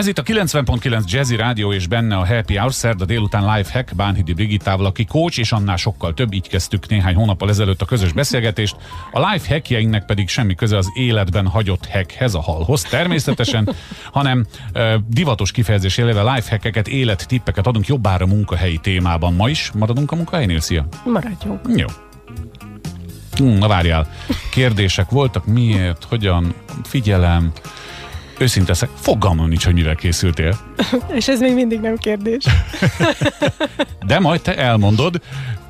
Ez itt a 90.9 Jazzy Rádió és benne a Happy Hour szerda délután live hack Bánhidi Brigittával, aki coach és annál sokkal több, így kezdtük néhány hónappal ezelőtt a közös beszélgetést. A live hackjeinknek pedig semmi köze az életben hagyott hackhez, a halhoz természetesen, hanem uh, divatos kifejezés élve live hackeket, élettippeket adunk jobbára munkahelyi témában. Ma is maradunk a munkahelynél, szia! Maradjunk. Jó. Hm, na várjál. Kérdések voltak, miért, hogyan, figyelem, őszinte szek, fogalmam nincs, hogy mivel készültél. És ez még mindig nem kérdés. De majd te elmondod,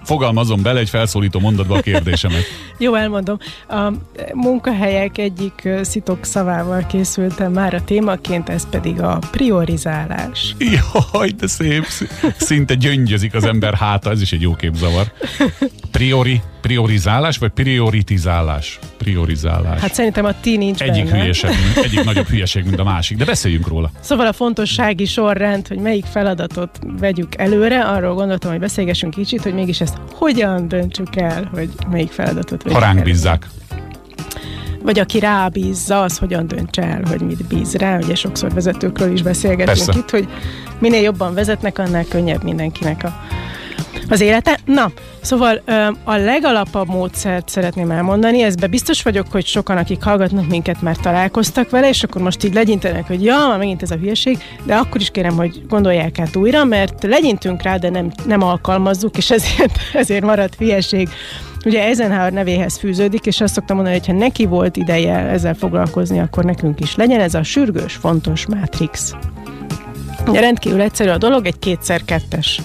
fogalmazom bele egy felszólító mondatba a kérdésemet. Jó, elmondom. A munkahelyek egyik szitok szavával készültem már a témaként, ez pedig a priorizálás. Jaj, de szép. Szinte gyöngyözik az ember háta, ez is egy jó képzavar. Priori, priorizálás, vagy prioritizálás? Priorizálás. Hát szerintem a ti nincs Egyik benne. hülyeség, egyik nagyobb hülyeség, mint a másik, de beszéljünk róla. Szóval a fontossági sorrend, hogy melyik feladatot vegyük előre, arról gondoltam, hogy beszélgessünk kicsit, hogy mégis ezt hogyan döntsük el, hogy melyik feladatot vegyük Ha ránk bízzák. Vagy aki rábízza, az hogyan döntse el, hogy mit bíz rá. Ugye sokszor vezetőkről is beszélgetünk Persze. itt, hogy minél jobban vezetnek, annál könnyebb mindenkinek a, az élete. Na, szóval a legalapabb módszert szeretném elmondani, ezbe biztos vagyok, hogy sokan, akik hallgatnak minket, már találkoztak vele, és akkor most így legyintenek, hogy ja, megint ez a hülyeség, de akkor is kérem, hogy gondolják át újra, mert legyintünk rá, de nem, nem alkalmazzuk, és ezért, ezért maradt hülyeség. Ugye Eisenhower nevéhez fűződik, és azt szoktam mondani, hogy ha neki volt ideje ezzel foglalkozni, akkor nekünk is legyen ez a sürgős, fontos mátrix. Ugye rendkívül egyszerű a dolog, egy kétszer-kettes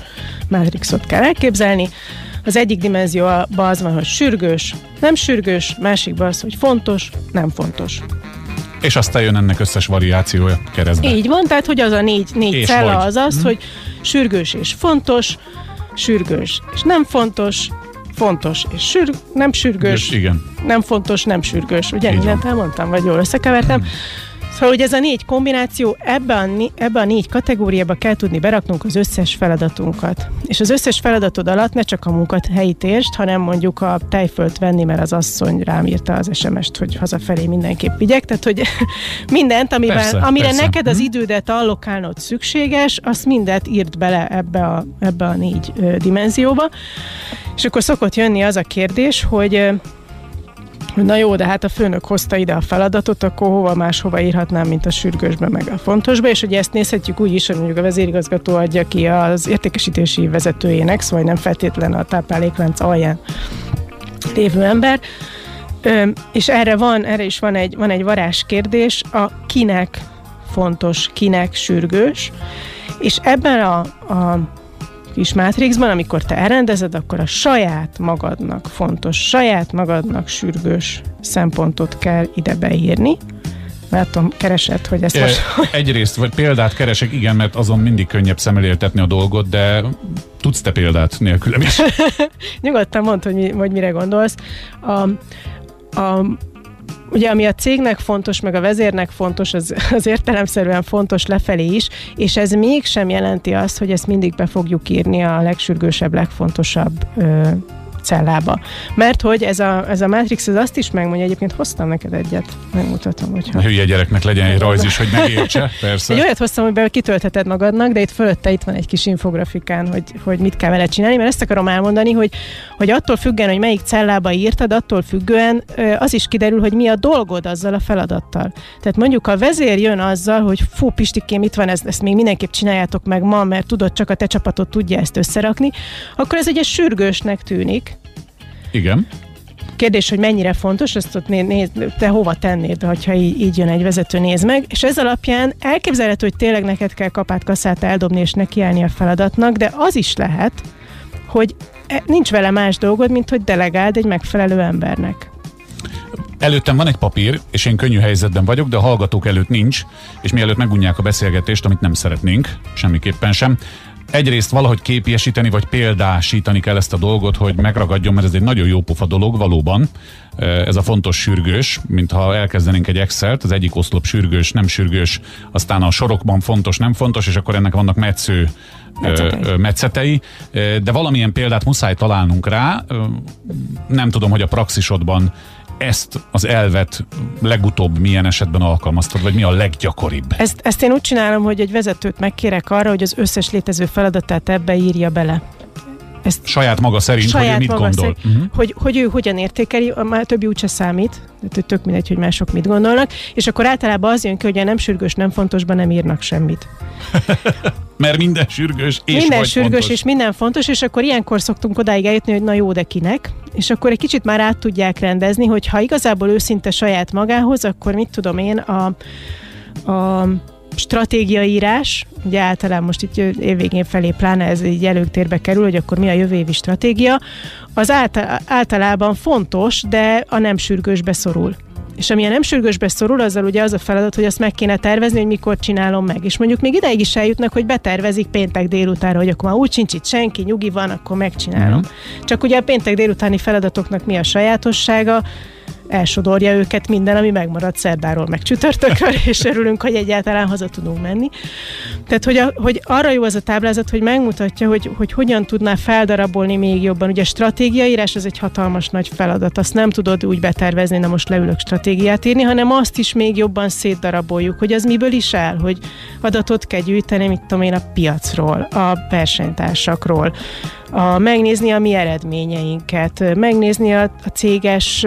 mátrixot kell elképzelni. Az egyik dimenzióban az van, hogy sürgős, nem sürgős, másikban az, hogy fontos, nem fontos. És aztán jön ennek összes variációja keresztbe. Így van, tehát hogy az a négy, négy És cella vagy. az az, hogy sürgős és fontos, sürgős és nem fontos, fontos és sür, nem sürgős, Igen. nem fontos, nem sürgős. Ugye mindent elmondtam, vagy jól összekevertem? Szóval, hogy ez a négy kombináció, ebbe a, ebbe a négy kategóriába kell tudni beraknunk az összes feladatunkat. És az összes feladatod alatt ne csak a munkahelyi térst, hanem mondjuk a tejfölt venni, mert az asszony rám írta az SMS-t, hogy hazafelé mindenképp vigyek. Tehát, hogy mindent, amiben, Persze, amire persze. neked az Mhm. idődet allokálnod szükséges, azt mindet írt bele ebbe a, ebbe a négy ö, dimenzióba. És akkor szokott jönni az a kérdés, hogy hogy na jó, de hát a főnök hozta ide a feladatot, akkor hova máshova írhatnám, mint a sürgősbe, meg a fontosba, és ugye ezt nézhetjük úgy is, hogy mondjuk a vezérigazgató adja ki az értékesítési vezetőjének, szóval nem feltétlen a tápláléklánc alján lévő ember. Ö, és erre van, erre is van egy, van egy varázs kérdés, a kinek fontos, kinek sürgős, és ebben a, a kis mátrixban, amikor te elrendezed, akkor a saját magadnak fontos, saját magadnak sürgős szempontot kell ide beírni. Látom, keresed, hogy ezt E, most... Egyrészt, vagy példát keresek, igen, mert azon mindig könnyebb szemléltetni a dolgot, de tudsz te példát nélkülem is. Nyugodtan mondd, hogy, mi, hogy mire gondolsz. A, a, ugye ami a cégnek fontos, meg a vezérnek fontos, az, az értelemszerűen fontos lefelé is, és ez mégsem jelenti azt, hogy ezt mindig be fogjuk írni a legsürgősebb, legfontosabb ö, cellába. Mert hogy ez a, ez a Matrix ez azt is megmondja, egyébként hoztam neked egyet, megmutatom, hogyha... A hülye gyereknek legyen egy rajz is, hogy megértse, Egy persze. olyat hoztam, amiben kitöltheted magadnak, de itt fölötte itt van egy kis infografikán, hogy, hogy mit kell vele csinálni, mert ezt akarom elmondani, hogy, hogy attól függően, hogy melyik cellába írtad, attól függően az is kiderül, hogy mi a dolgod azzal a feladattal. Tehát mondjuk a vezér jön azzal, hogy fú, Pistikém, itt van, ezt, ezt még mindenképp csináljátok meg ma, mert tudod, csak a te csapatod tudja ezt összerakni, akkor ez ugye sürgősnek tűnik, Igen. Kérdés, hogy mennyire fontos, ezt ott né- néz, te hova tennéd, ha így, így jön egy vezető, néz meg, és ez alapján elképzelhető, hogy tényleg neked kell kapát kaszát eldobni és nekiállni a feladatnak, de az is lehet, hogy e- nincs vele más dolgod, mint hogy delegáld egy megfelelő embernek. Előttem van egy papír, és én könnyű helyzetben vagyok, de a hallgatók előtt nincs, és mielőtt megunják a beszélgetést, amit nem szeretnénk, semmiképpen sem, egyrészt valahogy képiesíteni, vagy példásítani kell ezt a dolgot, hogy megragadjon, mert ez egy nagyon jó pofa dolog valóban. Ez a fontos sürgős, mintha elkezdenénk egy Excel-t, az egyik oszlop sürgős, nem sürgős, aztán a sorokban fontos, nem fontos, és akkor ennek vannak metsző metszetei, Ö, de valamilyen példát muszáj találnunk rá. Nem tudom, hogy a praxisodban ezt az elvet legutóbb milyen esetben alkalmaztad, vagy mi a leggyakoribb? Ezt, ezt én úgy csinálom, hogy egy vezetőt megkérek arra, hogy az összes létező feladatát ebbe írja bele. Ezt saját maga szerint, saját hogy ő mit gondol. Szerint, uh-huh. hogy, hogy ő hogyan értékeli, a többi úgyse számít, tehát tök mindegy, hogy mások mit gondolnak, és akkor általában az jön ki, hogy a nem sürgős, nem fontosban nem írnak semmit. Mert minden sürgős és Minden sürgős fontos. és minden fontos, és akkor ilyenkor szoktunk odáig eljutni, hogy na jó, de kinek? És akkor egy kicsit már át tudják rendezni, hogy ha igazából őszinte saját magához, akkor mit tudom én, a, a stratégiaírás, ugye általában most itt évvégén felé pláne ez így előtérbe kerül, hogy akkor mi a jövő évi stratégia, az általában fontos, de a nem sürgősbe szorul. És amilyen nem sürgősbe szorul, azzal ugye az a feladat, hogy azt meg kéne tervezni, hogy mikor csinálom meg. És mondjuk még ideig is eljutnak, hogy betervezik péntek délutánra, hogy akkor már úgy sincs itt senki, nyugi van, akkor megcsinálom. Mm. Csak ugye a péntek délutáni feladatoknak mi a sajátossága? Elsodorja őket minden, ami megmaradt szerdáról meg csütörtökről, és örülünk, hogy egyáltalán haza tudunk menni. Tehát, hogy, a, hogy arra jó az a táblázat, hogy megmutatja, hogy, hogy hogyan tudná feldarabolni még jobban. Ugye stratégiaírás az egy hatalmas nagy feladat, azt nem tudod úgy betervezni, na most leülök stratégiát írni, hanem azt is még jobban szétdaraboljuk, hogy az miből is áll, hogy adatot kell gyűjteni, mit tudom én, a piacról, a versenytársakról, a, megnézni a mi eredményeinket, megnézni a, a céges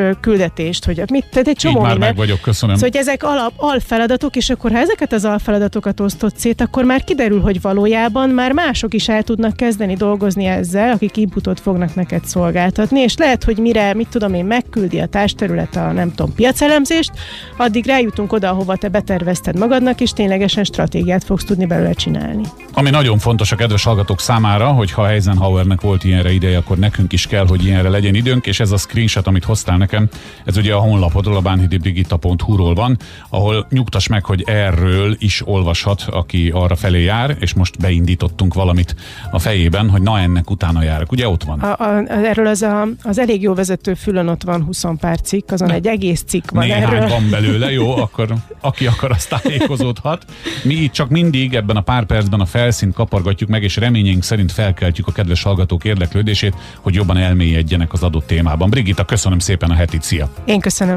küldetést, hogy mit, tehát egy csomó Így már minden. meg vagyok, köszönöm. Szóval, hogy ezek alap, alfeladatok, és akkor ha ezeket az alfeladatokat osztott szét, akkor már kiderül, hogy valójában már mások is el tudnak kezdeni dolgozni ezzel, akik inputot fognak neked szolgáltatni, és lehet, hogy mire, mit tudom én, megküldi a társterület a nem tudom, piacelemzést, addig rájutunk oda, ahova te betervezted magadnak, és ténylegesen stratégiát fogsz tudni belőle csinálni. Ami nagyon fontos a kedves hallgatók számára, hogy ha Eisenhowernek volt ilyenre ideje, akkor nekünk is kell, hogy ilyenre legyen időnk, és ez a screenshot, amit hoztál nekem, ez ugye a honlapodról, a bánhidibrigitta.hu-ról van, ahol nyugtass meg, hogy erről is olvashat, aki arra felé jár, és most beindítottunk valamit a fejében, hogy na ennek utána járok. Ugye ott van? A, a, erről az, a, az elég jó vezető fülön ott van 20 pár cikk, azon egy egész cikk van Néhány erről. van belőle, jó, akkor aki akar, azt tájékozódhat. Mi itt csak mindig ebben a pár percben a felszínt kapargatjuk meg, és reményénk szerint felkeltjük a kedves hallgatók érdeklődését, hogy jobban elmélyedjenek az adott témában. Brigitta, köszönöm szépen a hetit, szia! Én köszönöm.